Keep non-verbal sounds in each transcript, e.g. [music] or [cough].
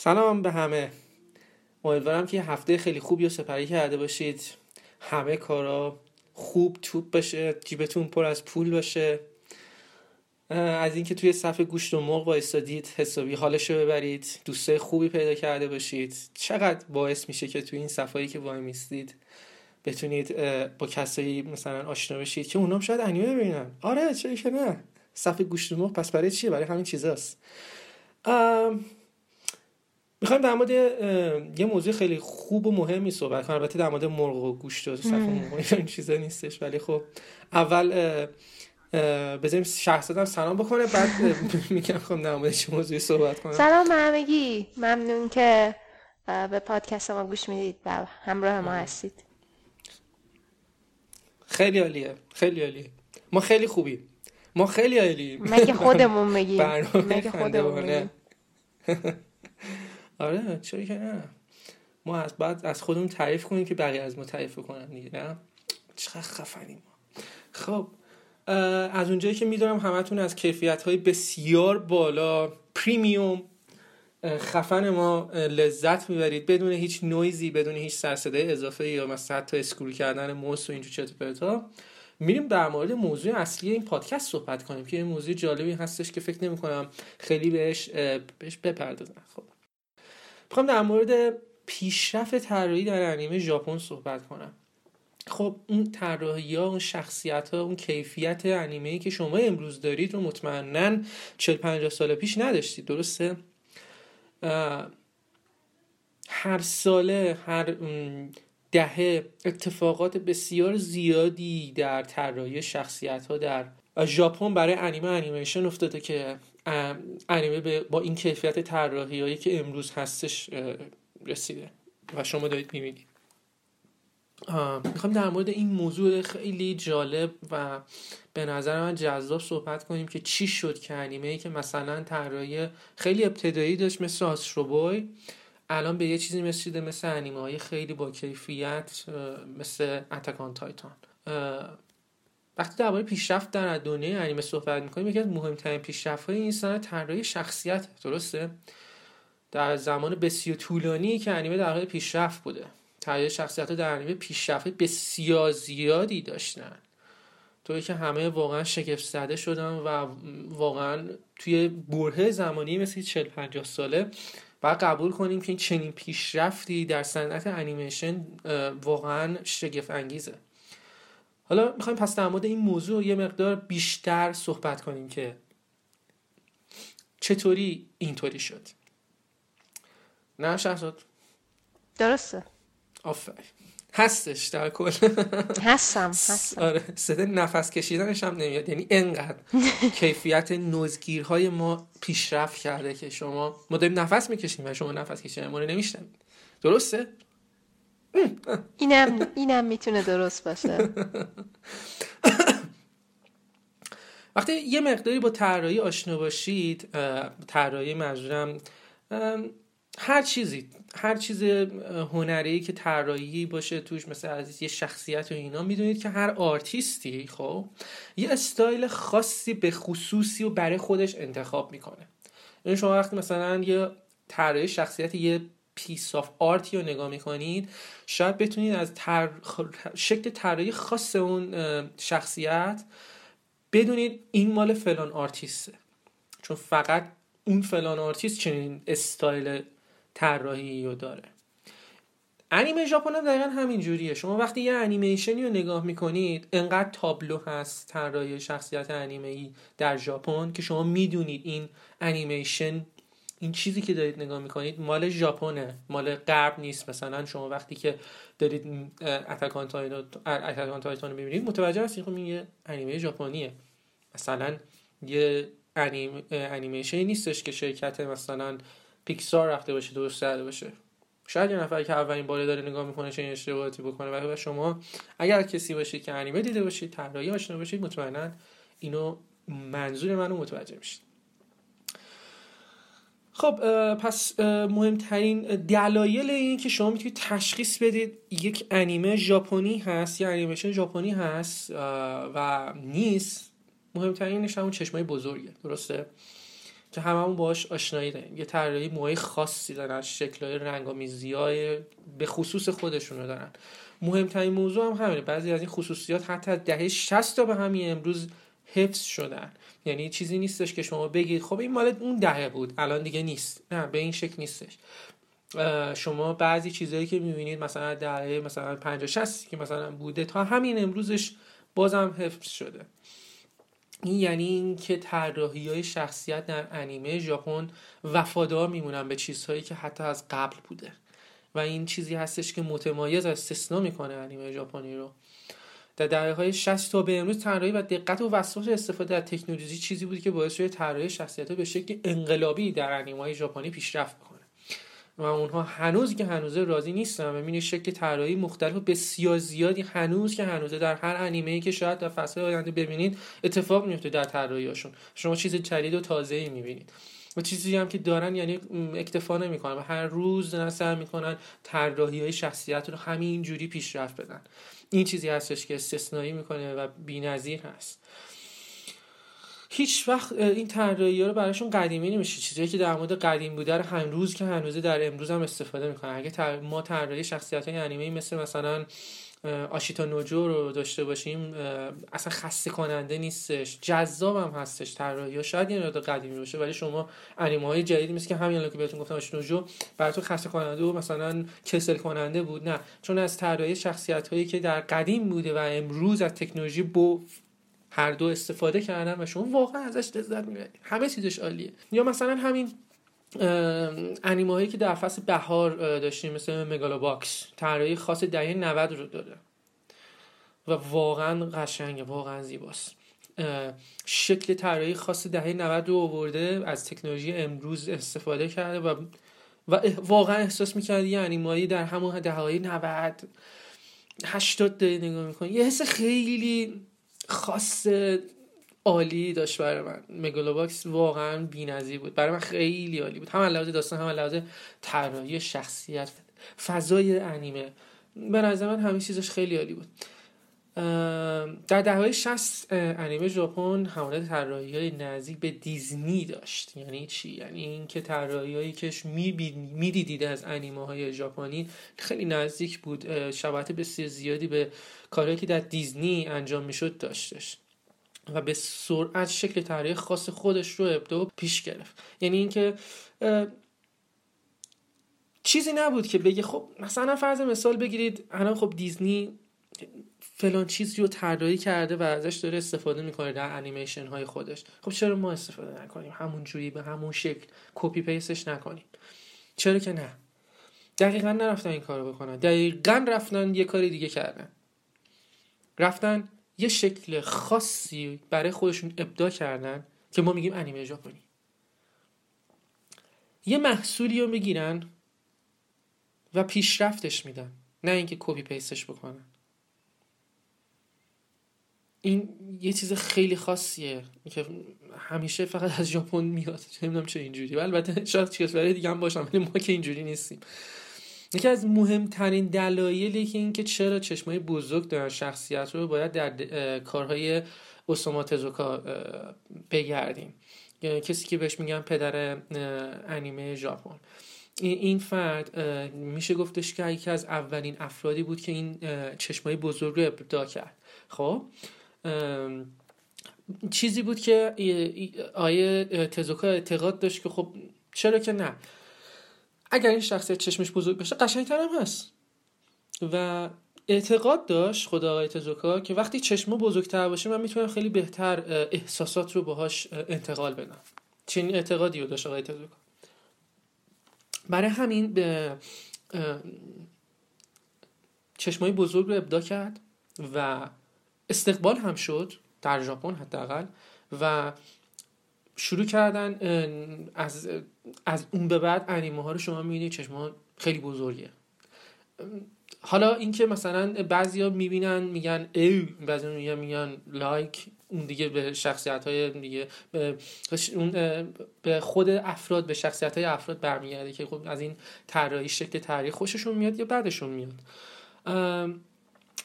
سلام به همه. امیدوارم که هفته خیلی خوبی رو سپری کرده باشید. همه کارا خوب توپ باشه جیبتون پر از پول باشه. از اینکه توی صف گوشت و مرغ وایستادید حسابی حالش رو ببرید دوستای خوبی پیدا کرده باشید. چقدر باعث میشه که توی این صفایی که وای میستید بتونید با کسایی مثلا آشنا بشید که اونام شاید انیمه ببینن. آره چرا که نه. صف گوشت و مرغ پس برای چیه؟ برای همین چیزاست. می‌خوایم در مورد یه موضوع خیلی خوب و مهمی صحبت کنم. البته در مورد مرغ و گوشت و صف مرغ این چیزا نیستش ولی خب اول بذاریم شخصیتم سلام بکنه بعد [laughs] میگم خب در مورد چه موضوعی صحبت کنم. سلام همگی. ممنون که به پادکست ما گوش می‌دید و همراه ما هستید. خیلی عالیه خیلی عالیه. ما خیلی خوبیم. ما خیلی عالییم. مگه خودمون [laughs] میگیم؟ مگه خودمون میگیم؟ [laughs] آره چرا که نه. ما از بعد از خودمون تعریف کنیم که بقیه از ما تعریف کنن دیگه نه؟ چقدر خفنیم خب از اونجایی که می‌دونم همتون از کیفیت های بسیار بالا پریمیوم خفن ما لذت می‌برید. بدون هیچ نویزی بدون هیچ سرصدای اضافه یا مثلا حتی اسکرول کردن موس و اینجور چطور پرتا میریم در مورد موضوع اصلی این پادکست صحبت کنیم که این موضوع جالبی هستش که فکر نمی کنم خیلی بهش بهش بپردازم خب. می‌خوام در مورد پیشرفت طراحی در انیمه ژاپن صحبت کنم. خب اون طراحی ها اون شخصیت ها اون کیفیت انیمه که شما امروز دارید رو مطمئنا 40 50 سال پیش نداشتید درسته؟ هر ساله هر دهه اتفاقات بسیار زیادی در طراحی شخصیت ها در ژاپن برای انیمه انیمیشن افتاده که انیمه با این کیفیت طراحی هایی که امروز هستش رسیده و شما دارید می‌بینید. می‌خوام در مورد این موضوع خیلی جالب و به نظر من جذاب صحبت کنیم که چی شد که انیمه ای که مثلا طراحی خیلی ابتدایی داشت مثل آستروبوی الان به یه چیزی رسیده مثل انیمه های خیلی با کیفیت مثل اتکان تایتان وقتی درباره پیشرفت در دنیای انیمه صحبت می‌کنیم یکی از مهمترین پیشرفت های این سنت طراحی شخصیت درسته؟ در زمان بسیار طولانی که انیمه در حال پیشرفت بوده. طراحی شخصیت در انیمه پیشرفت بسیار زیادی داشتن. توی که همه واقعا شگفت زده شدن و واقعا توی برهه زمانی مثل 40 50 ساله باید قبول کنیم که این چنین پیشرفتی در صنعت انیمیشن واقعا شگفت انگیزه حالا می‌خوایم پس در مورد این موضوع یه مقدار بیشتر صحبت کنیم که چطوری اینطوری شد. نه شهزاد؟ درسته. آفرین. هستش در کل. هستم هستم. آره صدا نفس کشیدنش هم نمیاد. یعنی انقدر کیفیت نوزگیرهای ما پیشرفت کرده که شما ما داریم نفس می‌کشیم و شما نفس کشیدن ما رو نمیشنوید. درسته؟ اینم اینم می‌تونه درست باشه وقتی یه مقداری با طراحی آشنا باشید طراحی منظورم هر چیزی هر چیز هنری که طراحی باشه توش مثل از یه شخصیت و اینا می‌دونید که هر آرتیستی خب یه استایل خاصی به خصوصی و برای خودش انتخاب می‌کنه. این شما وقتی مثلا یه طراحی شخصیت یه piece of art ی رو نگاه می‌کنید شاید بتونید از تر... شکل طراحی خاص اون شخصیت بدونید این مال فلان آرتیسته. چون فقط اون فلان آرتیست چنین استایل طراحی رو داره. انیمه ژاپن هم دقیقا همین جوریه. شما وقتی یه انیمیشنی رو نگاه می‌کنید انقدر تابلو هست طراحی شخصیت انیمه در ژاپن که شما می‌دونید این انیمیشن این چیزی که دارید نگاه می‌کنید مال ژاپنه مال غرب نیست. مثلا شما وقتی که دارید Attack on Titan رو ببینید متوجه هستید خب این یه انیمه ژاپنیه. مثلا یه انیم... انیمیشن نیستش که شرکت مثلا پیکسار رفته باشه درست کرده باشه. شاید یه نفر که اولین بار داره نگاه می‌کنه چه اشتباهاتی بکنه. ولی شما اگر کسی باشید که انیمه دیده باشید طراحی آشنا باشید مطمئنا اینو منظور منو متوجه میشید. خب پس مهمترین دلایل این که شما می‌تونید تشخیص بدید یک انیمه ژاپنی هست یا انیمیشن ژاپنی هست و نیست. مهمترینش همون چشمای بزرگه درسته؟ که هممون باهاش آشنایی داریم. یه طراحی موهای خاصی دارن شکلهای رنگامیزی های به خصوص خودشونو دارن. مهمترین موضوع هم همینه. بعضی از این خصوصیات حتی از دهه 60 تا به همین امروز حفظ شدن. یعنی چیزی نیستش که شما بگید خب این مال اون دهه بود الان دیگه نیست. نه به این شکل نیستش. شما بعضی چیزهایی که می‌بینید مثلا دهه مثلا 50 60 که مثلا بوده تا همین امروزش بازم حفظ شده. این یعنی اینکه طراحی های شخصیت در انیمه ژاپن وفادار میمونن به چیزهایی که حتی از قبل بوده. و این چیزی هستش که متمایز استثنا می‌کنه انیمه ژاپنی رو. در دهه های 60 تا به امروز طراحی و دقت و وسواس استفاده از تکنولوژی چیزی بود که باعث شده طراحی شخصیت به شکل انقلابی در انیمه ژاپنی پیشرفت کنه و اونها هنوز که هنوز راضی نیستن و می‌بینید شکل طراحی مختلف و بسیار زیادی هنوز که هنوز در هر انیمه ای که شاید در فصل آینده ببینید اتفاق میفته در طراحیاشون شما چیز جدید و تازه ای می‌بینید. و چیزی هم که دارن یعنی اکتفا نمی‌کنن و هر روز دارن سعی می‌کنن طراحی های شخصیت رو همین جوری پیشرفت بدن. این چیزی هستش که استثنایی می‌کنه و بی‌نظیر هست. هیچ وقت این طراحی رو براشون قدیمی نمیشه. چیزی که در مورد قدیم بوده رو هنوز که هنوزه در امروز هم استفاده می‌کنن. اگه ما طراحی شخصیت های انیمه مثل مثلا آشیتا نوجو رو داشته باشیم اصلا خسته کننده نیستش. جذاب هم هستش طراحی شاید یه مقدار قدیمی باشه ولی شما انیمه های جدیدی مثل که همین که بهتون گفتم آشیتا نوجو براتون خسته کننده و مثلا کسل کننده بود. نه چون از طراحی شخصیت هایی که در قدیم بوده و امروز از تکنولوژی بو هر دو استفاده کردن و شما واقعا ازش لذت می‌برید. همه چیزش عالیه. یا مثلا همین انیمه هایی که در فصل بهار داشتیم مثل Megalo Box طراحی خاص دهه 90 رو داره و واقعا قشنگه واقعا زیباست. شکل طراحی خاص دهه 90 رو آورده از تکنولوژی امروز استفاده کرده و و واقعا احساس می‌کردی یه انیمایی در همون دههای 90 80 داری نگاه می‌کنی یه حس خیلی خاص عالی داشت برای من. مگالوباکس واقعا بی‌نظیر بود. برای من خیلی عالی بود. هم لحاظ داستان هم لحاظ طراحی شخصیت فضای انیمه. به نظر من همین چیزش خیلی عالی بود. در دههای 60 انیمه ژاپن حمله طراحی های نزدیک به دیزنی داشت. یعنی چی؟ یعنی اینکه طراحی هایی که می‌دیدید از انیمه های ژاپنی خیلی نزدیک بود. شباهت بسیار زیادی به کارهایی که در دیزنی انجام می‌شد داشتش. و به سرعت شکل طراحی خاص خودش رو ابدا پیش گرفت. یعنی اینکه چیزی نبود که بگه خب مثلا فرض مثال بگیرید الان خب دیزنی فلان چیزی رو طراحی کرده و ازش داره استفاده می‌کنه در انیمیشن های خودش. خب چرا ما استفاده نکنیم؟ همون جوری به همون شکل کپی پیستش نکنیم. چرا که نه؟ دقیقا نرفتن این کارو بکنن. دقیقا رفتن یه کاری دیگه کردن. رفتن یه شکل خاصی برای خودشون ابداع کردن که ما میگیم انیمه ژاپنی. یه محصولی رو می‌گیرن و پیشرفتش میدن نه اینکه کپی پیستش بکنن. این یه چیز خیلی خاصیه که همیشه فقط از ژاپن میاد. نمی‌دونم چه اینجوری البته شاید کشورهای دیگه هم باشم ولی ما که اینجوری نیستیم. یکی از مهمترین دلایلی که اینکه چرا چشمای بزرگ دارن شخصیت رو باید در کارهای اوساما تزوکا بگردیم. کسی که بهش میگن پدر انیمه ژاپن. این فرد میشه گفتش که یکی از اولین افرادی بود که این چشمای بزرگ رو ابدا کرد. خب؟ چیزی بود که آیه تزوکا اعتقاد داشت که خب چرا که نه؟ اگر این شخصیت چشمش بزرگ بشه قشنگتر هم هست. و اعتقاد داشت خدا آقای تزوکا که وقتی چشمه بزرگتر باشه من می‌تونم خیلی بهتر احساسات رو باهاش انتقال بدم. چنین اعتقادی رو داشت آقای تزوکا. برای همین به چشمای بزرگ رو ابدا کرد و استقبال هم شد در ژاپن حداقل و شروع کردن از از اون به بعد انیمه ها رو شما می‌بینید چشما خیلی بزرگه. حالا اینکه مثلا بعضیا می‌بینن میگن ای بعضی میگن میگن لایک اون دیگه به شخصیت های دیگه به, اون به خود افراد به شخصیت های افراد برمیگرده که خب از این طراحی شکل طراحی خوششون میاد یا بعدشون میاد.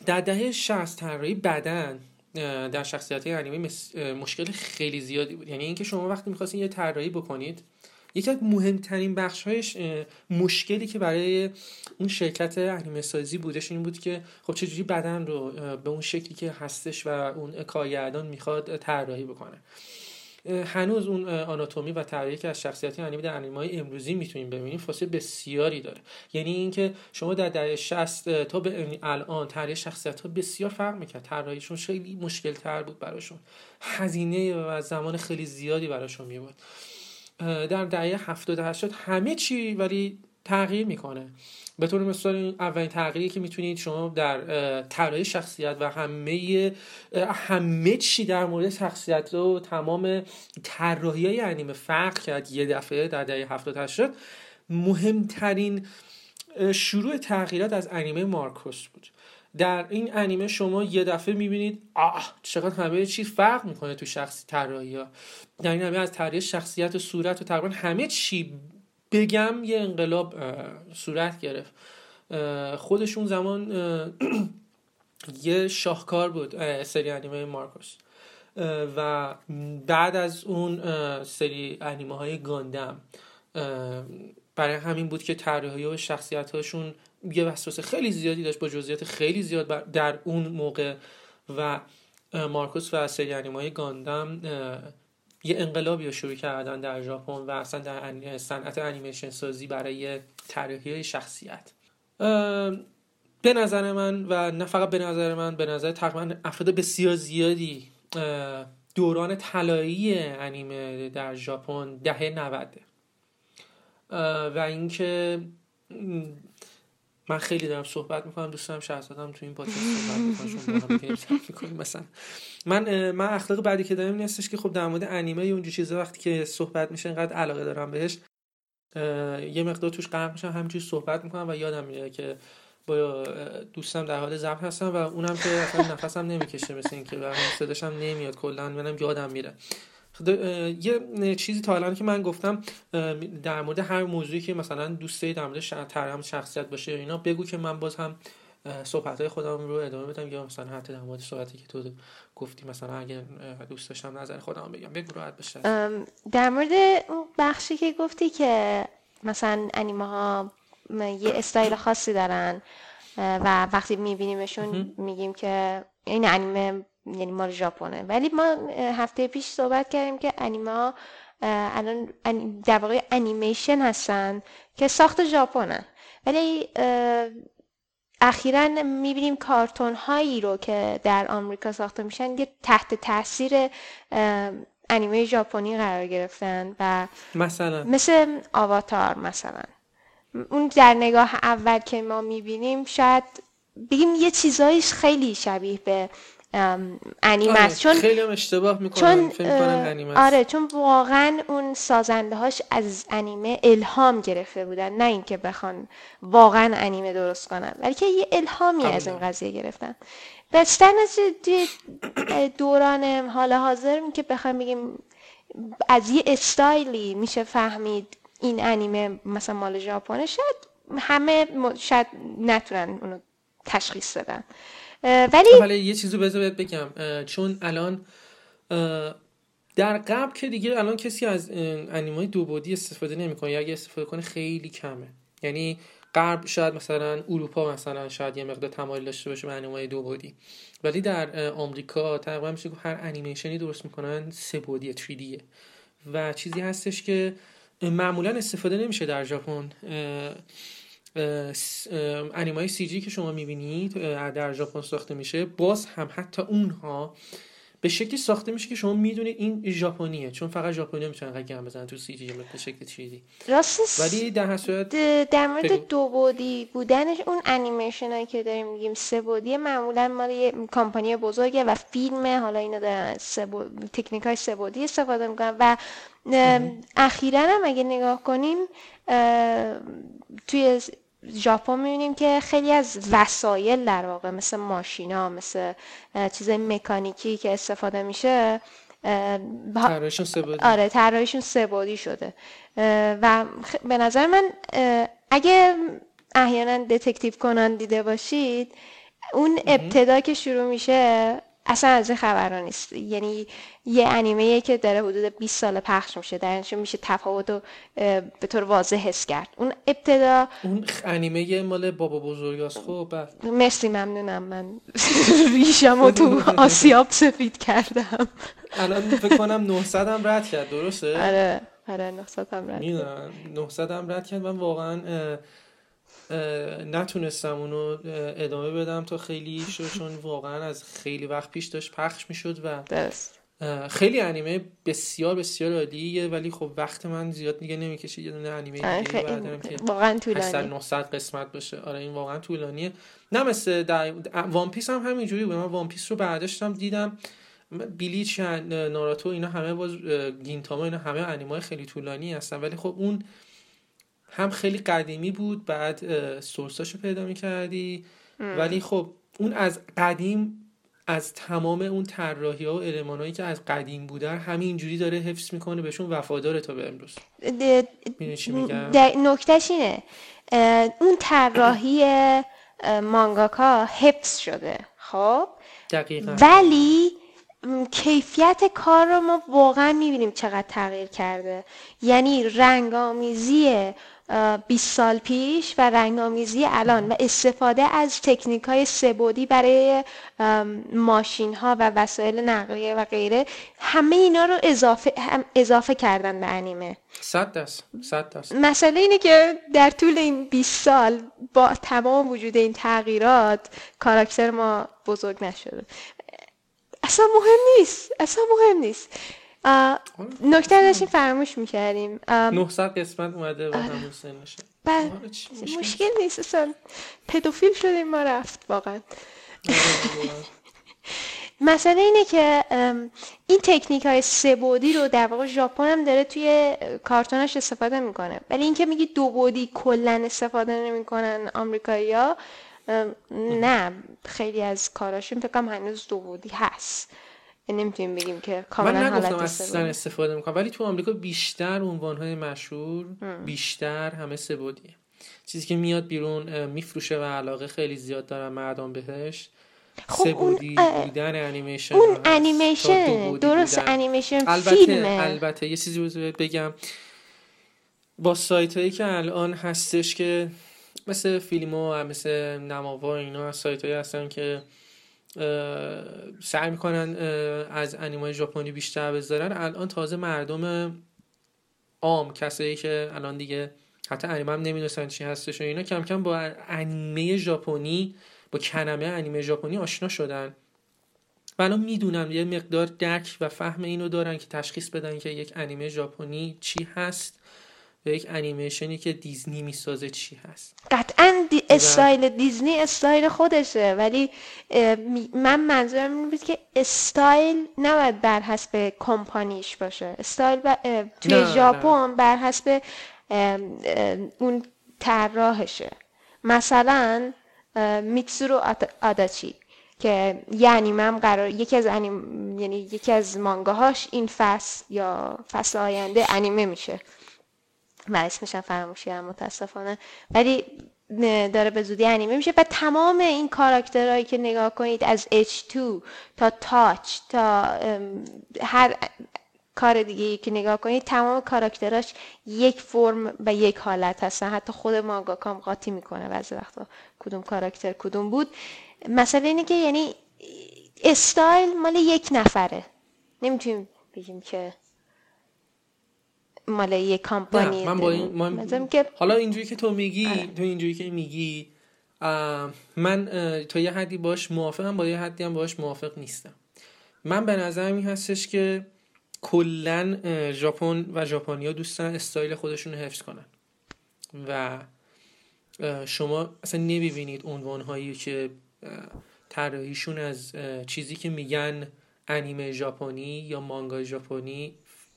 در دهه 60 طراحی بدن. در شخصیت انیمه مشکل خیلی زیادی بود. یعنی اینکه شما وقتی می‌خواستین یه طراحی بکنید یکی از مهمترین بخشهایش مشکلی که برای اون شرکت انیمه سازی بودش این بود که خب چجوری بدن رو به اون شکلی که هستش و اون کارگردان می‌خواد طراحی بکنه. هنوز اون آناتومی و طراحی که از شخصیت انیمه در انیمه امروزی می‌تونیم ببینیم فاصله بسیاری داره. یعنی اینکه شما در دهه 60 تا به الان طراحی شخصیت ها بسیار فرق می‌کرد. طراحیشون خیلی مشکل تر بود براشون. هزینه و زمان خیلی زیادی براشون میبود در دهه 70 80 همه چی ولی تغییر می‌کنه. به طور مثال اولین تغییری که می‌تونید شما در طراحی شخصیت و همه همه چی در مورد شخصیت رو تمام طراحی های انیمه فرق کرد یه دفعه در دهه 70 80 مهمترین شروع تغییرات از انیمه مارکوس بود. در این انیمه شما یه دفعه می‌بینید آه چقدر همه چی فرق می‌کنه تو شخصی طراحی ها در این انیمه از طراحی شخصیت و صورت و تقریبا همه چی بگم یه انقلاب صورت گرفت. خودشون زمان [clears throat] یه شاهکار بود سری انیمه مارکوس. و بعد از اون سری انیمه های گاندم برای همین بود که طراحی و شخصیت هاشون یه وسواس خیلی زیادی داشت با جزئیات خیلی زیاد در اون موقع. و مارکوس و سری انیمه های گاندم یه انقلابی رو شروع کردن در ژاپن و اصلا در صنعت انیمیشن سازی برای طراحی شخصیت. به نظر من و نه فقط به نظر من به نظر تقریبا افراد بسیار زیادی دوران طلایی انیمه در ژاپن دهه 90 و اینکه من خیلی دارم صحبت می‌کنم دوست دارم شهرزادم تو این پادکست صحبت می‌کنیم. مثلا من من اخلاق بعدی که دارم نیستش که خب در مورد انیمه اونجا چیزا وقتی که صحبت میشه اینقدر علاقه دارم بهش یه مقدار توش غرق میشم همینجوری صحبت می‌کنم و یادم میاد که با دوستم در حال ضبط هستم و اونم که اصلا نفسم نمی‌کشه مثل اینکه و صداشم نمیاد کلا منم یادم میره. یه چیزی تا الان که من گفتم در مورد هر موضوعی که مثلا دوست داری در مورد شخصیت باشه اینا بگو که من باز هم صحبت های خودم رو ادامه بدم یا مثلا حتی در مورد صحبتی که تو گفتی مثلا اگر دوست داشتم نظر خودم بگم. بگو راحت بشه. در مورد اون بخشی که گفتی که مثلا انیمه ها یه استایل خاصی دارن و وقتی میبینیمشون میگیم که این انیمه یعنی مال ژاپنه. ولی ما هفته پیش صحبت کردیم که انیمه ها الان در واقع انیمیشن هستن که ساخت ژاپنن ولی اخیرا می‌بینیم کارتون هایی رو که در آمریکا ساخته میشن که تحت تاثیر انیمه ژاپنی قرار گرفتن و مثلا؟ مثل آواتار مثلا. اون در نگاه اول که ما می‌بینیم شاید بگیم یه چیزایش خیلی شبیه به انیمه آره، چون خیلی هم اشتباه می‌کنن چون آره چون واقعا اون سازنده هاش از انیمه الهام گرفته بودن نه اینکه بخوان واقعا انیمه درست کنن بلکه یه الهامی از این قضیه گرفتن. بستن از دوران حال حاضر که بخوایم بگیم از یه استایلی میشه فهمید این انیمه مثلا مال ژاپنه. شاید همه شاید نتونن اونو تشخیص بدن. ولی ولی یه چیزی بذار بگم. چون الان در قبل که دیگه الان کسی از انیمای دو بودی استفاده نمی‌کنه یا اگه استفاده کنه خیلی کمه. یعنی غرب شاید مثلا اروپا مثلا شاید یه مقدار تمایل داشته باشه به انیمای دو بودی. ولی در آمریکا تقریبا میشه هر انیمیشنی درست می‌کنن سه بودی 3 و چیزی هستش که معمولا استفاده نمیشه در ژاپن. انیمای سی جی که شما می‌بینید در ژاپن ساخته میشه باز هم حتی اونها به شکلی ساخته میشه که شما می‌دونید این ژاپنیه چون فقط ژاپنی می‌تونن گم بزنن تو سی جی به شکل چیزی. ولی در صورت در مورد دو بودی بودنش اون انیمیشن هایی که داریم میگیم سه بودی معمولا مال یه کمپانی بزرگه و فیلم حالا اینو دارن سه تکنیک های سه بودی استفاده می‌کنن و اخیرا هم اگه نگاه کنیم توی ژاپن می‌بینیم که خیلی از وسایل در واقع مثل ماشینا مثل چیز مکانیکی که استفاده میشه طراحیشون سبودی آره طراحیشون سبودی شده. و به نظر من اگه احیانا دتکتیو کنان دیده باشید اون ابتدا که شروع میشه اصلا از این خبرها نیست. یعنی یه انیمه که داره حدود 20 سال پخش میشه. در میشه تفاوت رو به طور واضح حس کرد. اون ابتدا اون انیمه مال بابا بزرگاست. خب مرسی ممنونم. من [laughs] ریشم رو تو آسیاب سفید کردم. الان فکر کنم 900 هم رد کرد درسته؟ آره. آره 900 هم رد کرد 900 هم رد کرد. من واقعا نتونستم اونو ادامه بدم تا خیلی شد چون واقعا از خیلی وقت پیش داشت پخش می‌شد و خیلی انیمه بسیار بسیار عالیه ولی خب وقت من زیاد دیگه نمی‌کشه یه دونه انیمه آره، دیگه که واقعا طولانی. 900 قسمت باشه. آره این واقعا طولانیه. نه مثل در One Piece هم همینجوری بود. من One Piece رو برداشتم دیدم Bleach Naruto اینا همه باز گینتاما اینا همه انیمه خیلی طولانی هستن. ولی خب اون هم خیلی قدیمی بود بعد source اشو پیدا می‌کردی. ولی خب اون از قدیم از تمام اون طراحی ها و المانایی که از قدیم بودن همینجوری داره حفظ می‌کنه بهشون وفاداره تا به امروز. نکتش اینه. اون طراحی مانگاکا حفظ شده. خب؟ دقیقا. ولی کیفیت کار رو ما واقعا می‌بینیم چقدر تغییر کرده. یعنی رنگامیزی 20 سال پیش و رنگامیزی الان و استفاده از تکنیک های سبودی برای ماشین ها و وسایل نقلیه و غیره همه اینا رو اضافه, اضافه کردن به انیمه. صد دست صد دست مسئله اینه که در طول این 20 سال با تمام وجود این تغییرات کاراکتر ما بزرگ نشده. اصلا مهم نیست اصلا مهم نیست. نکته داشتیم فراموش می‌کردیم. 900 قسمت اومده و همون سنشه بله مشکل نیست اصلا پدوفیل شدیم ما رفت واقعا. [laughs] مسئله اینه که این تکنیک های سه رو در واقع ژاپن هم داره توی کارتوناش استفاده می‌کنه. ولی اینکه میگی دو بودی کلا استفاده نمی‌کنن آمریکایی‌ها نه خیلی از کاراشون فکر هنوز دو بودی هست. نمی‌تونیم بگیم که کاملا من نگفتم اصلا استفاده می‌کنم ولی تو آمریکا بیشتر عنوان های مشهور بیشتر همه سبودیه چیزی که میاد بیرون میفروشه و علاقه خیلی زیاد دارن مردم بهش. خب سبودی اون بودن انیمیشن اون انیمیشن درست انیمیشن البته فیلمه. البته یه چیزی بگم. با سایت هایی که الان هستش که مثل فیلم و مثل نماوا اینا سایت هایی هستن که سعی می‌کنن از انیمای ژاپنی بیشتر بذارن. الان تازه مردم عام کسایی که الان دیگه حتی انیمه هم نمی‌دونستن چی هستش و اینا کم کم با انیمه ژاپنی با کلمه انیمه ژاپنی آشنا شدن. و الان می‌دونم یه مقدار درک و فهم اینو دارن که تشخیص بدن که یک انیمه ژاپنی چی هست. و یک انیمیشنی که دیزنی می‌سازه چی هست؟ قطعا دی... استایل دیزنی استایل خودشه ولی من منظورم این بود که استایل نباید بر حسب کمپانیش باشه. استایل ب... توی ژاپن بر حسب اون طراحشه. مثلا میتسورو آداچی که یعنی من قرار یکی از انیم... یعنی یکی از مانگاهاش این فصل یا فصل آینده انیمه میشه. و اسمش هم فراموش کردم متاسفانه. ولی داره به زودی انیمه میشه. و تمام این کاراکترهایی که نگاه کنید از H2 تا تاچ تا هر کار دیگه که نگاه کنید تمام کاراکتراش یک فرم و یک حالت هستن. حتی خود مانگاکام قاطی می‌کنه بعضی وقتا. کدوم کاراکتر کدوم بود. مسئله اینه که یعنی استایل مال یک نفره. نمی‌تونیم بگیم که مال یه کامپانی من با این که... حالا اینجوری که تو میگی آره. تو اینجوری که میگی من تا یه حدی باش موافقم با یه حدی هم باش موافق نیستم. من به نظرم این هستش که کلا ژاپن و ژاپنیا دوستن استایل خودشون رو حفظ کنن. و شما اصلا نمی‌بینید عنوان هایی که طراحیشون از چیزی که میگن انیمه ژاپنی یا مانگا ژاپنی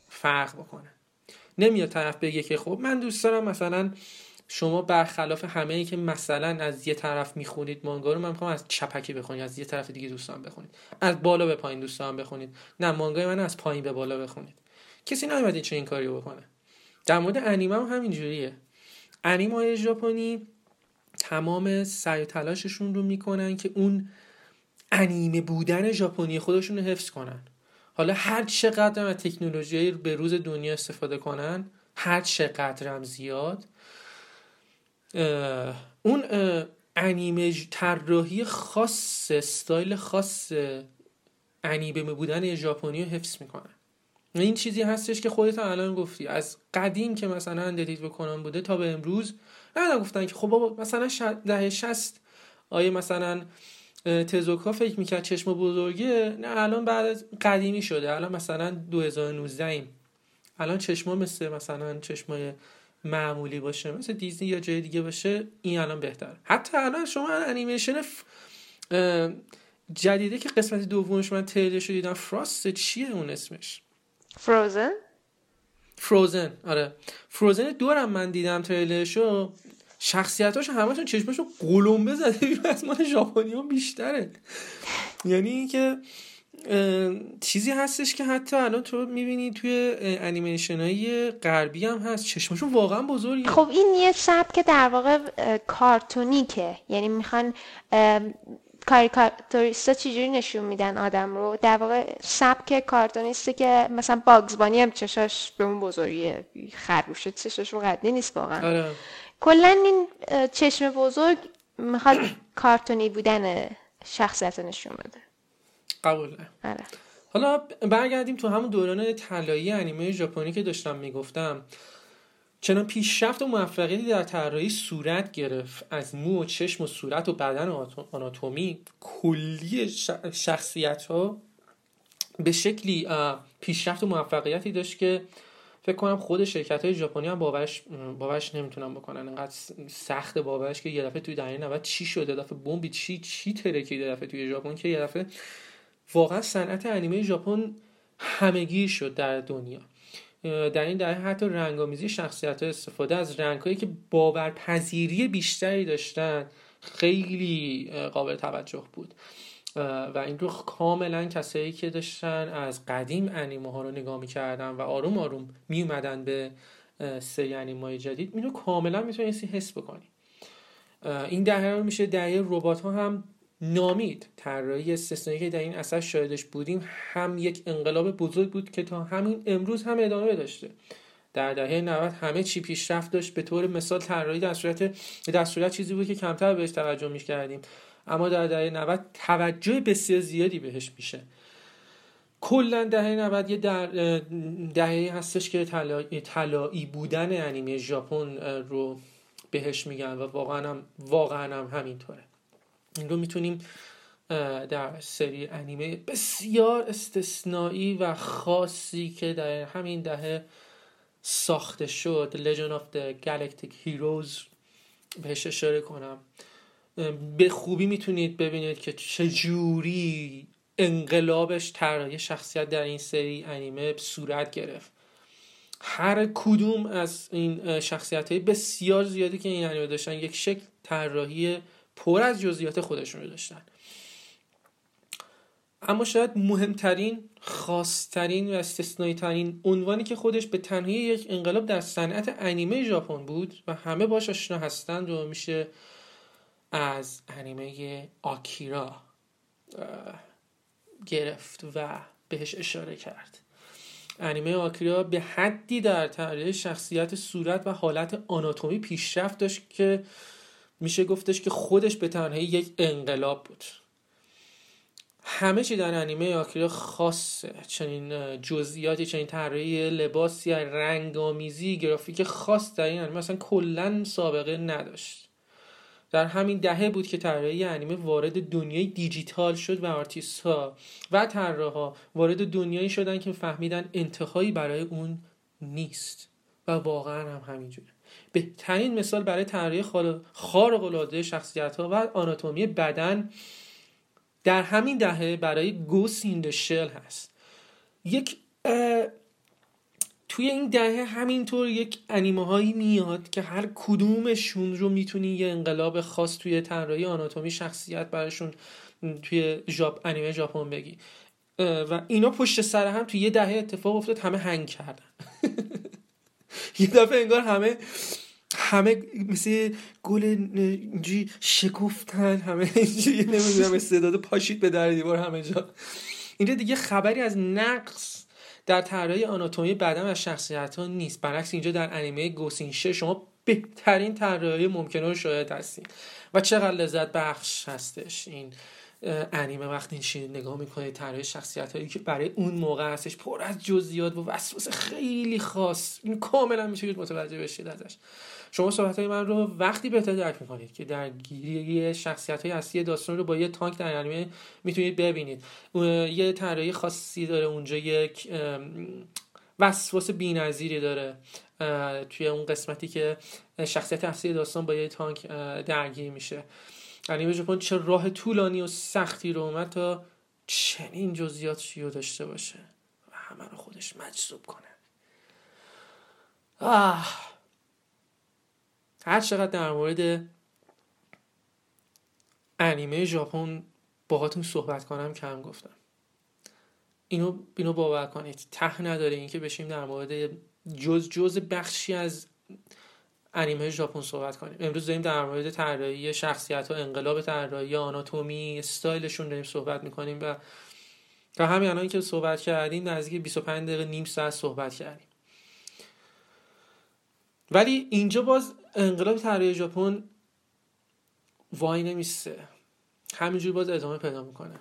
فرق بکنه. نمیاد طرف بگه که خب من دوست دارم مثلا شما برخلاف همه ای که مثلا از یه طرف می‌خونید مانگا رو من می‌خوام از چپکی بخونید از یه طرف دیگه دوستان بخونید. از بالا به پایین دوستان بخونید. نه مانگای من از پایین به بالا بخونید. کسی نمیاد چه این کاری بکنه. در مورد انیمه هم همین جوریه. انیمه ژاپنی تمام سعی و تلاششون رو می‌کنن که اون انیمه بودن ژاپنی خودشون رو حفظ کنن. حالا هر چقدر از تکنولوژی به روز دنیا استفاده کنن هر چقدر هم زیاد اون انیمه طراحی خاص استایل خاص انیمه بودن ژاپنی رو حفظ می‌کنن. این چیزی هستش که خودت الان گفتی. از قدیم که مثلا ددید بکنم بوده تا به امروز نه گفتن که خب بابا مثلا دهه 60 آیه مثلا تزوکا فکر می‌کرد چشم بزرگه نه الان بعد قدیمی شده. الان مثلا 2019 ایم. الان چشما مثل مثلا چشمای معمولی باشه. مثل دیزنی یا جای دیگه باشه این الان بهتر. حتی الان شما انیمیشن جدیده که قسمت دومش من تریلرش دیدم فراست چیه اون اسمش؟ فروزن فروزن آره. فروزن دورم من دیدم تریلرشو. شخصیتاش همشون چشمشو قلمبه زده. [laughs] از مال ژاپنی ها بیشتره. یعنی اینکه چیزی هستش که حتی الان تو می‌بینی توی انیمیشن های غربی هم هست. چشمشون واقعا بزرگی خب این یه که در واقع کارتونیکه. یعنی می‌خوان کاریکاتوریستا چجوری نشون میدن آدم رو؟ در واقع سبک کارتونیسته که مثلا باگزبانی هم چشاش به اون بزرگیه. خرگوشه چشاش قدی نیست واقعا. آره. کلا این چشم بزرگ می‌خواد [clears throat] کارتونی بودن شخصیت نشون بده. قبوله. آره. حالا برگردیم تو همون دوران طلایی انیمه ژاپنی که داشتم می‌گفتم. چنان پیشرفت و موفقیتی در طراحی صورت گرفت. از مو و چشم و صورت و بدن و آناتومی کلی شخصیت ها به شکلی پیشرفت و موفقیتی داشت که فکر کنم خود شرکت های ژاپنی هم باورش باورش نمی‌تونن بکنن. انقدر سخت باورش که یه دفعه توی دهه 90 چی شده؟ دفعه بمبی چی چی ترکید یه دفعه توی ژاپن که یه دفعه واقعا صنعت انیمه ژاپن همگی شد در دنیا. در این دهه حتی رنگامیزی شخصیت ها استفاده از رنگ هایی که باورپذیری بیشتری داشتن خیلی قابل توجه بود. و این رو کاملا کسایی که داشتن از قدیم انیمه ها رو نگاه می‌کردن و آروم آروم میومدن به سری انیمه جدید اینو کاملا می‌تونستی حس بکنی. این دهه رو میشه دهه ربات ها هم نامید. طراحی استثنایی که در این اثر شاهدش بودیم هم یک انقلاب بزرگ بود که تا همین امروز هم ادامه داشته. در دهه 90 همه چی پیشرفت داشت. به طور مثال طراحی در صورت در صورت چیزی بود که کمتر بهش توجه می کردیم اما در دهه 90 توجه بسیار زیادی بهش میشه. کلا دهه 90 یه در دهه هستش که طلایی بودن انیمه ژاپن رو بهش میگن و واقعا هم واقعا هم همینطوره. این رو می‌تونیم در سری انیمه بسیار استثنایی و خاصی که در همین دهه ساخته شد Legend of the Galactic Heroes بهش اشاره کنم. به خوبی می‌تونید ببینید که چجوری انقلابش طراحی شخصیت در این سری انیمه صورت گرفت. هر کدوم از این شخصیت های بسیار زیادی که این انیمه داشتن یک شکل طراحی پر از جزئیات خودشون رو داشتن. اما شاید مهمترین خاصترین و استثنایی ترین عنوانی که خودش به تنهایی یک انقلاب در صنعت انیمه ژاپن بود و همه باش آشنا هستند و میشه از انیمه آکیرا گرفت و بهش اشاره کرد. انیمه آکیرا به حدی در طراحی شخصیت صورت و حالت آناتومی پیشرفت داشت که میشه گفتش که خودش به تنهایی یک انقلاب بود. همه چی در انیمه آکیرا خاصه. چنین جزئیاتی چنین طراحی لباس یا رنگامیزی گرافیک خاص در این انیمه اصلا کلا سابقه نداشت. در همین دهه بود که طراحی انیمه وارد دنیای دیجیتال شد و آرتیست ها و طراحا وارد دنیایی شدن که فهمیدن انتهایی برای اون نیست. و واقعا هم همینجوره. بهترین مثال برای طراحی خارق العاده شخصیت ها و آناتومی بدن در همین دهه برای Ghost in the Shell هست. یک توی این دهه همینطور یک انیمه هایی میاد که هر کدومشون رو می‌تونی یه انقلاب خاص توی طراحی آناتومی شخصیت براشون توی ژاپ انیمه ژاپن بگی. و اینا پشت سر هم توی یه دهه اتفاق افتاد همه هنگ کردن. [laughs] یه دفعه انگار همه همه مثل گل اینجوری شکفتن همه اینجوری نمی‌دونم استعداد پاشید به در دیوار همه جا. اینجا دیگه خبری از نقص در طراحی آناتومی بدن و شخصیت ها نیست. برعکس اینجا در انیمه گوسینشه شما بهترین طراحی ممکنه رو شاید هستین. و چقدر لذت بخش هستش این انیمه وقتی این نگاه می‌کنه طراحی شخصیت هایی که برای اون موقع هستش پر از جزئیات و وسواس خیلی خاص. این کاملا می‌تونید متوجه بشید ازش. شما صحبت های من رو وقتی بهتر درک می‌کنید که در گیری شخصیت های اصلی داستان رو با یه تانک در انیمه می‌تونید ببینید. یه طراحی خاصی داره اونجا یک وسواس بی‌نظیری داره. توی اون قسمتی که شخصیت اصلی داستان با یه تانک درگیر میشه. انیمه ژاپن چه راه طولانی و سختی رو اومد تا چنین جزئیاتی رو داشته باشه و همه رو خودش مجذوب کنه. آه. هر چقدر در مورد انیمه ژاپن باهاتون صحبت کنم کم گفتم. اینو اینو باور کنید. ته نداره اینکه بشیم در مورد جز جز بخشی از انیمه ژاپن صحبت کنیم. امروز داریم در مورد طراحی شخصیت و انقلاب طراحی آناتومی استایلشون داریم صحبت می‌کنیم و تا همین الان که صحبت کردیم نزدیک 25 دقیقه نیم ساعت صحبت کردیم. ولی اینجا باز انقلاب طراحی ژاپن وای نمیسته همینجور باز ادامه پیدا می‌کنه.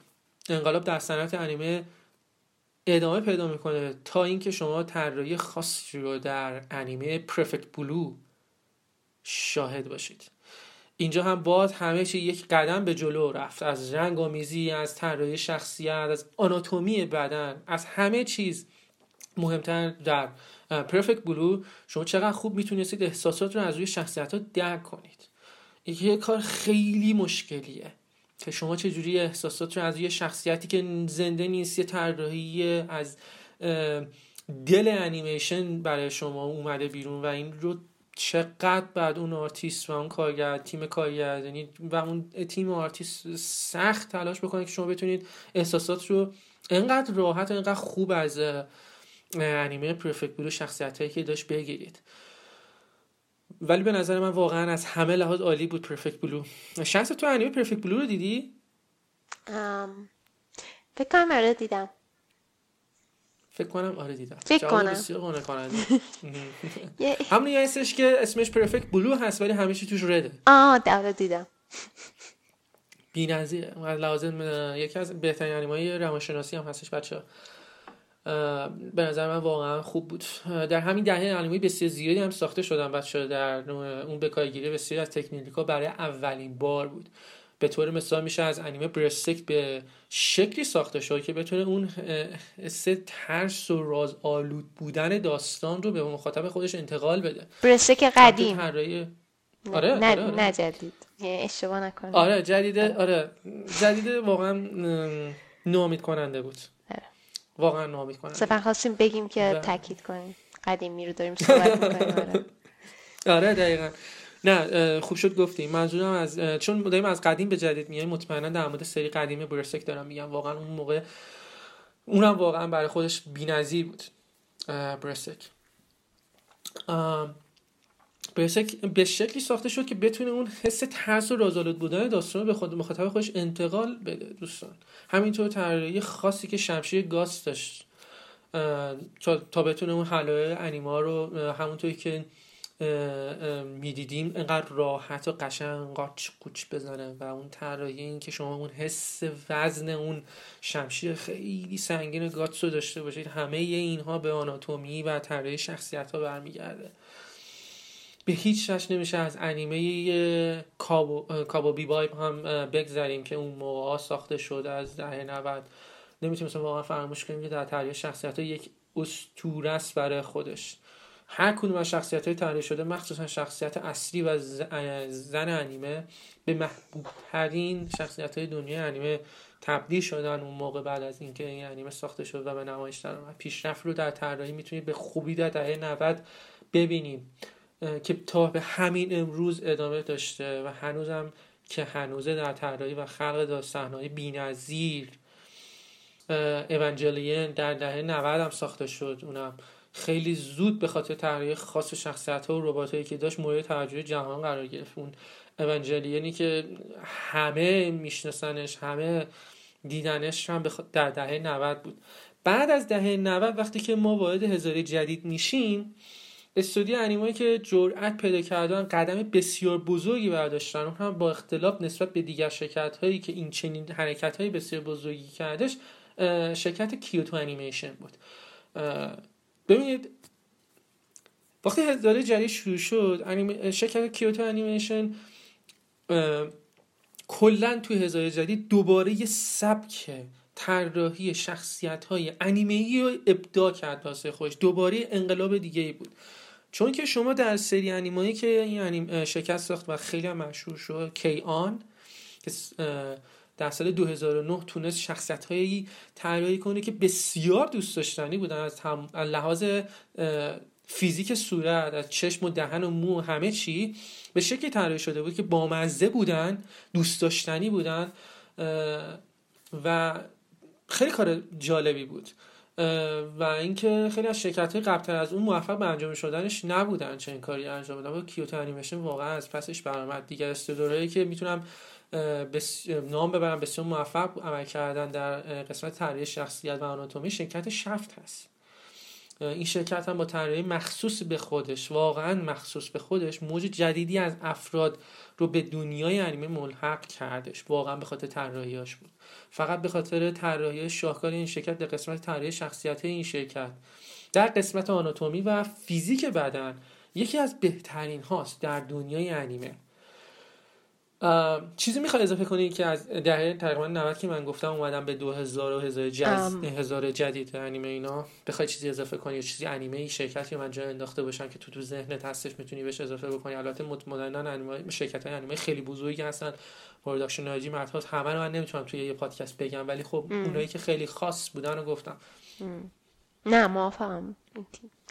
انقلاب در صنعت انیمه ادامه پیدا می‌کنه تا اینکه شما طراحی خاصی رو در انیمه پرفکت بلو شاهد باشید. اینجا هم باز همه چی یک قدم به جلو رفت. از رنگ آمیزی از طراحی شخصیت از آناتومی بدن از همه چیز مهمتر در پرفکت بلو شما چقدر خوب می‌تونستید احساسات رو از روی شخصیت ها درک کنید. یه کار خیلی مشکلیه که شما چجوری احساسات رو از روی شخصیتی که زنده نیست یه طراحی از دل انیمیشن برای شما اومده بیرون و این رو چقدر باید اون آرتیست و اون کارگر تیم کارگردانی و اون تیم آرتیست سخت تلاش بکنه که شما بتونید احساسات رو انقدر راحت و انقدر خوب از انیمه Perfect Blue شخصیت هایی که داشت بگیرید. ولی به نظر من واقعا از همه لحاظ عالی بود پرفکت بلو. شخص تو انیمه پرفکت بلو رو دیدی؟ فکر کنم آره دیدم. فکر کنم آره دیدم. فکر کنم. بسیار [laughs] [laughs] همون یه اسمش که اسمش پرفکت بلو هست ولی همیشه توش رده. آه آره دیدم. بی‌نظیره لازم یکی از بهترین انیمه روانشناسی هم هستش بچه به نظر من واقعا خوب بود. در همین دهه انیمه بسیار زیادی هم ساخته شدن بچه در اون بکارگیری بسیاری از تکنیکا برای اولین بار بود. به طور مثال میشه از انیمه برستک به شکلی ساخته شد که بتونه اون سه ترس و راز آلود بودن داستان رو به مخاطب خودش انتقال بده. برستک قدیم. آره آره, نه, آره, نه جدید. اشتباه نکنم. آره جدیده آره. جدیده واقعا نومید کننده بود. واقعا نامید کنم صرفا خواستیم بگیم که بله. تاکید کنیم. قدیمی رو داریم صحبت می‌کنیم آره. [laughs] آره دقیقا. نه خوب شد گفتیم منظورم از چون داریم از قدیم به جدید میایم مطمئنا در مورد سری قدیم برسک دارم میگم. واقعا اون موقع اونم واقعا برای خودش بی‌نظیر بود برسک. برسک به شکلی ساخته شد که بتونه اون حس ترس و رازآلود بودن داستان به خود مخاطب خودش انتقال بده دوستان. همینطور طراحی خاصی که شمشیر گاز داشت تا بتونه اون حلقه انیما رو همونطوری که می‌دیدیم. انقدر راحت و قشنگ قاچ قوچ بزنه و اون طراحی این که شما اون حس وزن اون شمشیر خیلی سنگین گاتس رو داشته باشید همه اینها به آناتومی و طراحی شخصیت ها برمیگرده. به هیچ وجه نمیشه از انیمه کابو, کابو بی بایب هم بگذاریم که اون موقع ساخته شده از دهه 90 نمی‌تونیم واقعا فراموش کنیم که در طراحی شخصیت ها یک اسطوره است برای خودش. هر کدوم از شخصیت های طراحی شده مخصوصا شخصیت اصلی و زن انیمه به محبوب ترین شخصیت های دنیا انیمه تبدیل شدن اون موقع بعد از اینکه این انیمه ساخته شد و به نمایش در پیشرفت رو در طراحی می‌تونید به خوبی در دهه 90 ببینیم که تا به همین امروز ادامه داشته و هنوزم که هنوزه در طراحی و خلق صحنه‌های بی‌نظیر اونجلین در دهه 90 هم ساخته شد. اونم خیلی زود به خاطر تغییر خاص شخصیت ها و ربات هایی که داشت مورد توجه جهان قرار گرفت. اون اونجلیانی که همه میشناسنش همه دیدنش هم در دهه 90 بود. بعد از دهه 90 وقتی که ما وارد هزاره جدید میشیم استودیو انیمایی که جرأت پیدا کردن قدم بسیار بزرگی برداشتن اون هم با اختلاف نسبت به دیگر شرکت هایی که این چنین حرکت های بسیار بزرگی کردش شرکت کیوتو انیمیشن بود. ببینید وقتی هزاره جدید شروع شد شرکت کیوتو انیمیشن کلا توی هزاره جدید دوباره یه سبک طراحی شخصیت های انیمه ای رو ابداع کرد واسه خودش. دوباره انقلاب دیگه ای بود. چون که شما در سری انیمایی که این انیم شکست ساخت و خیلی مشهور شد کی آن که در سال 2009 تونست شخصیت هایی طراحی کنه که بسیار دوست داشتنی بودن. از لحاظ فیزیک صورت از چشم و دهن و مو همه چی به شکلی طراحی شده بود که بامزه بودن دوست داشتنی بودن و خیلی کار جالبی بود. و اینکه خیلی از شرکت های قبلتر از اون موفق به انجام شدنش نبودن چه این کاری انجام بدن و کیوتو انیمیشن واقعا از پسش برآمد. دیگر استودیوهایی که می‌تونم بس... نام ببرم بسیار موفق عمل کردن در قسمت طراحی شخصیت و آناتومی شرکت شفت هست. این شرکت هم با طراحی مخصوص به خودش واقعا مخصوص به خودش موج جدیدی از افراد رو به دنیای انیمه ملحق کردش. واقعا به خاطر طراحیاش بود. فقط به خاطر طراحی شاهکار این شرکت در قسمت طراحی شخصیت این شرکت. در قسمت آناتومی و فیزیک بدن یکی از بهترین هاست در دنیای انیمه. چیزی می‌خوای اضافه کنی که از دهه تقریبا 90 که من گفتم اومدم به 2000 و هزار جز... هزار جدید انیمه اینا. بخوای چیزی اضافه کنی یا چیزی انیمه ای شرکتی من جا انداخته باشم که تو تو ذهنت هستش می‌تونی بهش اضافه بکنی. البته مطمئنا انیمه شرکت های انیمه خیلی بزرگی هستن. Production I.G مطلب همه رو من نمی‌تونم توی یه پادکست بگم ولی خب اونایی که خیلی خاص بودن رو گفتم. نه موافقم.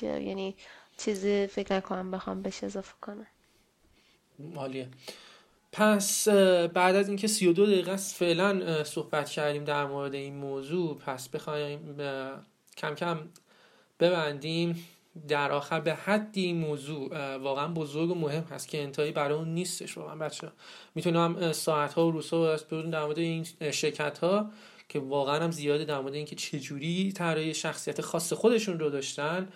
یعنی چیزی فکر نکنم بخوام بهش اضافه کنم. عالیه. پس بعد از اینکه 32 دقیقه است فعلا صحبت کردیم در مورد این موضوع. پس بخوایم کم کم ببندیم در آخر. به حدی این موضوع واقعا بزرگ و مهم هست که انتهایی برای اون نیستش واقعا بچه می‌تونم ساعت ها و روزها در مورد این شرکت ها که واقعا هم زیاده در مورد اینکه چجوری طراحی شخصیت خاص خودشون رو داشتن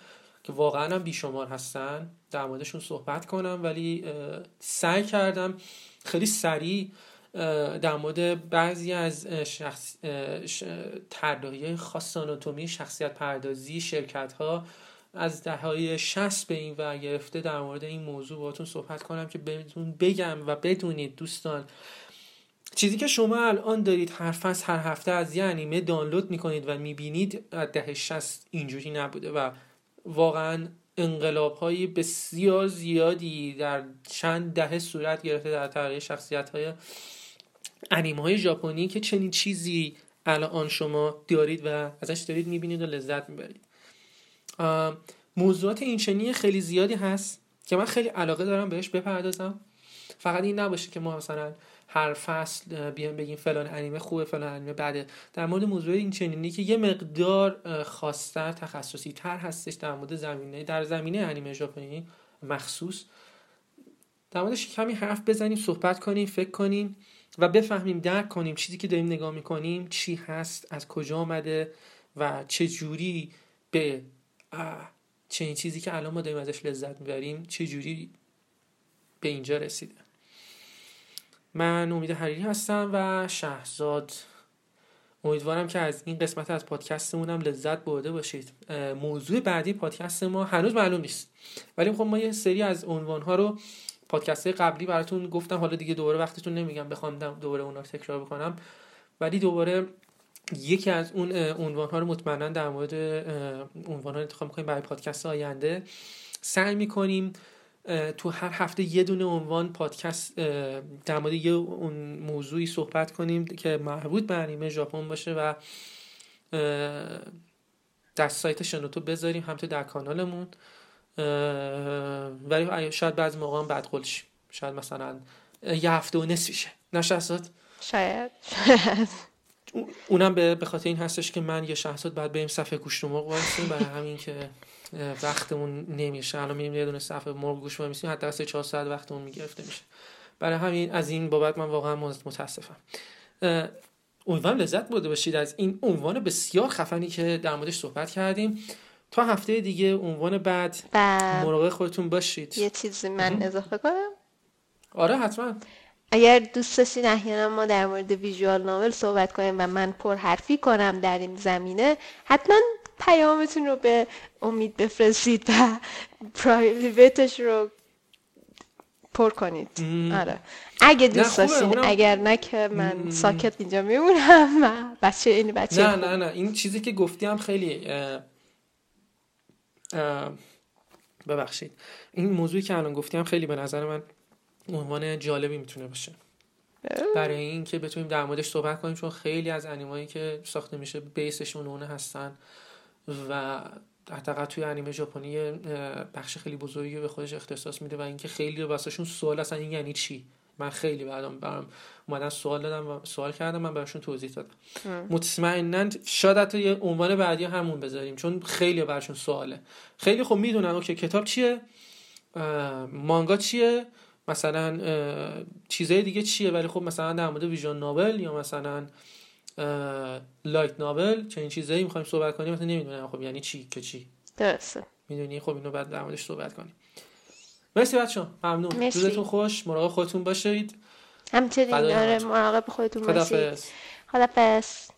که واقعا هم بیشمار هستن. در موردشون صحبت کنم ولی سعی کردم خیلی سریع در مورد بعضی از شخص طراحی خاص آناتومی شخصیت پردازی شرکت ها از دههای 60 به این ور گرفته در مورد این موضوع باهاتون صحبت کنم که بهتون بگم و بدونید دوستان. چیزی که شما الان دارید هر فصل هر هفته از یه انیمه دانلود می‌کنید و می‌بینید از دهه 60 اینجوری نبوده و واقعا انقلاب های بسیار زیادی در چند دهه صورت گرفته در طراحی شخصیت های انیمه های ژاپنی که چنین چیزی الان شما دارید و ازش دارید می‌بینید و لذت می‌برید. موضوعات این خیلی زیادی هست که من خیلی علاقه دارم بهش بپردازم. فقط این نباشه که ما مثلا هر فصل بیان بگیم فلان انیمه خوبه فلان انیمه بعده در مورد موضوع این چنینی که یه مقدار خاصتر تخصصی تر هستش در مورد زمینه در زمینه انیمه ژاپنی مخصوص. در موردش کمی حرف بزنیم صحبت کنیم فکر کنیم و بفهمیم درک کنیم چیزی که داریم نگاه می‌کنیم چی هست از کجا آمده و چه جوری به چنین چیزی که الان ما داریم ازش لذت می‌بریم چه جوری به اینجا رسیده. من امید حریری هستم و شهزاد امیدوارم که از این قسمت از پادکستمون هم لذت برده باشید. موضوع بعدی پادکست ما هنوز معلوم نیست. ولی خب ما یه سری از عنوان ها رو پادکست قبلی براتون گفتم. حالا دیگه دوباره وقتتون نمیگم بخوام دوباره اونا رو تکرار بکنم. ولی دوباره یکی از اون عنوان ها رو مطمئنا در مورد عنوان ها انتخاب می‌کنیم برای پادکست آینده. سعی می‌کنیم تو هر هفته یه دونه عنوان پادکست در مورد یه اون موضوعی صحبت کنیم که مربوط به انیمه ژاپن باشه و در سایت شنوتو بذاریم هم در کانالمون. ولی شاید بعضی موقع هم بعد شیم. شاید مثلا یه هفته و نصفیشه نشستاد شاید. اونم به خاطر این هستش که من یه شهرزاد بعد بریم صفحه گوشت مرغ برای همین که وقتمون نمیشه. الان میریم یه دونه صفحه مرغ گوشت وایسیم حتی از 4 ساعت وقتمون می‌گرفته میشه. برای همین از این بابت من واقعا متاسفم. امیدوارم لذت برده باشید. از این عنوان بسیار خفنی که در موردش صحبت کردیم. تا هفته دیگه عنوان بعد مراقب خودتون باشید. یه چیزی من اضافه کنم. آره حتما. اگر دوست داشتین احیانا ما در مورد ویژوال ناول صحبت کنیم و من پر حرفی کنم در این زمینه حتما پیامتون رو به امید بفرستید و پرایویتش رو پر کنید. آره. اگه دوست داشتین اگر نه که من ساکت اینجا میمونم و بچه این بچه. نه نه نه. این چیزی که گفتیم خیلی ببخشید. این موضوعی که الان گفتیم خیلی به نظر من عنوان جالبی می‌تونه باشه. برای اینکه بتونیم در موردش صحبت کنیم چون خیلی از انیمایی که ساخته میشه بیسشون اونه هستن. و حداقل توی انیمه ژاپنی بخش خیلی بزرگی به خودش اختصاص میده و اینکه خیلی واسهشون سوال اصلا این یعنی چی؟ من خیلی بعدم برام اومدن سوال دادم و سوال کردم من براشون توضیح دادم. مطمئنا شاید حتی یه عنوان بعدی همون بذاریم چون خیلی براشون سواله. خیلی خب می‌دونن اوکی کتاب چیه؟ مانگا چیه؟ مثلا چیزای دیگه چیه؟ ولی خب مثلا در مورد ویژن ناول یا مثلا لایت ناول چنین چیزایی می‌خوایم صحبت کنیم مثلا نمی‌دونم خب یعنی چی که چی. درسته. می‌دونی؟ خب اینو بعد در موردش صحبت کنیم. مرسی بچه ممنون. روزتون خوش. مراقب خودتون باشید. همچنین آره مراقب خودتون باشید. خدافظ